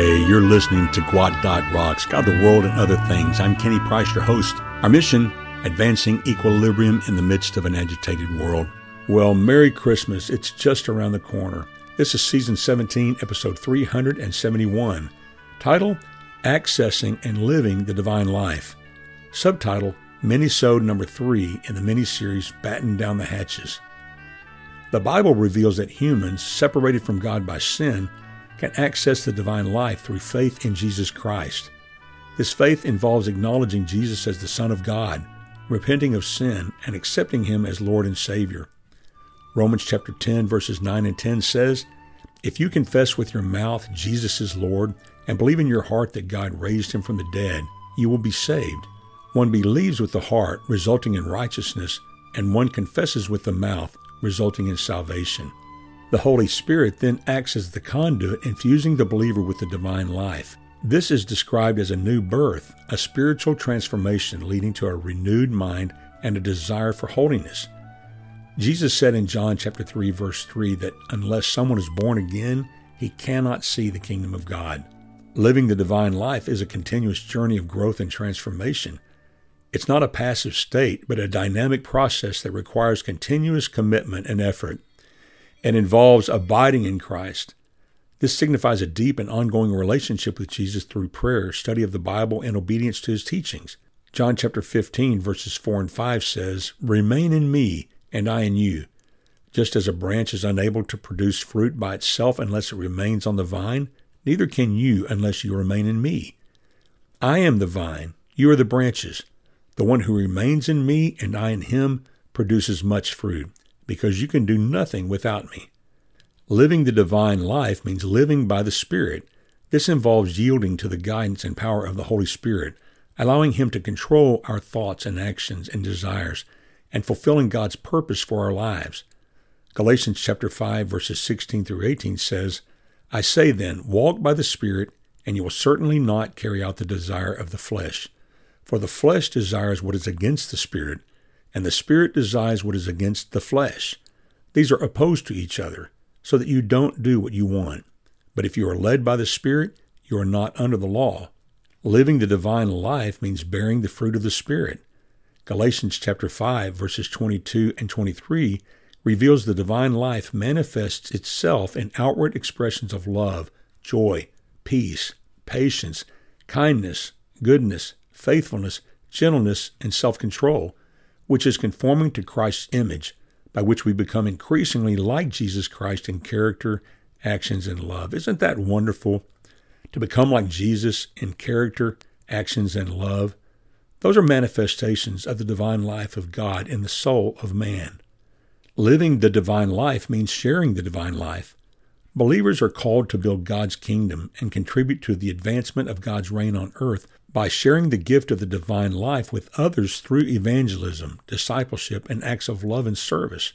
You're listening to Gwot Dot Rocks, God, the World, and Other Things. I'm Kenny Price, your host. Our mission, advancing equilibrium in the midst of an agitated world. Well, Merry Christmas. It's just around the corner. This is season 17, episode 371. Title, Accessing and Living the Divine Life. Subtitle, Minisode number 3 in the mini-series Batten Down the Hatches. The Bible reveals that humans, separated from God by sin, can access the divine life through faith in Jesus Christ. This faith involves acknowledging Jesus as the Son of God, repenting of sin, and accepting Him as Lord and Savior. Romans chapter 10, verses 9 and 10 says, If you confess with your mouth Jesus is Lord and believe in your heart that God raised him from the dead, you will be saved. One believes with the heart, resulting in righteousness, and one confesses with the mouth, resulting in salvation. The Holy Spirit then acts as the conduit, infusing the believer with the divine life. This is described as a new birth, a spiritual transformation leading to a renewed mind and a desire for holiness. Jesus said in John chapter 3 verse 3 that unless someone is born again, he cannot see the kingdom of God. Living the divine life is a continuous journey of growth and transformation. It's not a passive state, but a dynamic process that requires continuous commitment and effort and involves abiding in Christ. This signifies a deep and ongoing relationship with Jesus through prayer, study of the Bible, and obedience to his teachings. John chapter 15 verses 4 and 5 says, Remain in me, and I in you. Just as a branch is unable to produce fruit by itself unless it remains on the vine, neither can you unless you remain in me. I am the vine, you are the branches. The one who remains in me and I in him produces much fruit, because you can do nothing without me. Living the divine life means living by the Spirit. This involves yielding to the guidance and power of the Holy Spirit, allowing Him to control our thoughts and actions and desires, and fulfilling God's purpose for our lives. Galatians chapter 5 verses 16 through 18 says, I say then, walk by the Spirit, and you will certainly not carry out the desire of the flesh. For the flesh desires what is against the Spirit, and the Spirit desires what is against the flesh. These are opposed to each other, so that you don't do what you want. But if you are led by the Spirit, you are not under the law. Living the divine life means bearing the fruit of the Spirit. Galatians chapter 5 verses 22 and 23 reveals the divine life manifests itself in outward expressions of love, joy, peace, patience, kindness, goodness, faithfulness, gentleness, and self control, which is conforming to Christ's image, by which we become increasingly like Jesus Christ in character, actions, and love. Isn't that wonderful? To become like Jesus in character, actions, and love. Those are manifestations of the divine life of God in the soul of man. Living the divine life means sharing the divine life. Believers are called to build God's kingdom and contribute to the advancement of God's reign on earth by sharing the gift of the divine life with others through evangelism, discipleship, and acts of love and service,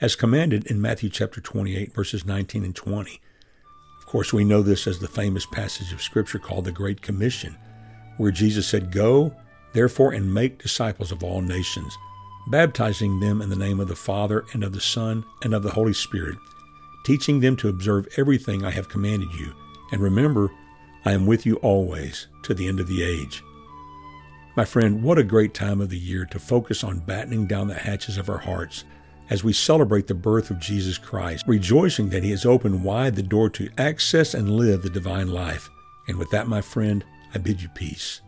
as commanded in Matthew chapter 28 verses 19 and 20. Of course, we know this as the famous passage of scripture called the Great Commission, where Jesus said, "Go, therefore, and make disciples of all nations, baptizing them in the name of the Father and of the Son and of the Holy Spirit." teaching them to observe everything I have commanded you. And remember, I am with you always to the end of the age. My friend, what a great time of the year to focus on battening down the hatches of our hearts as we celebrate the birth of Jesus Christ, rejoicing that He has opened wide the door to access and live the divine life. And with that, my friend, I bid you peace.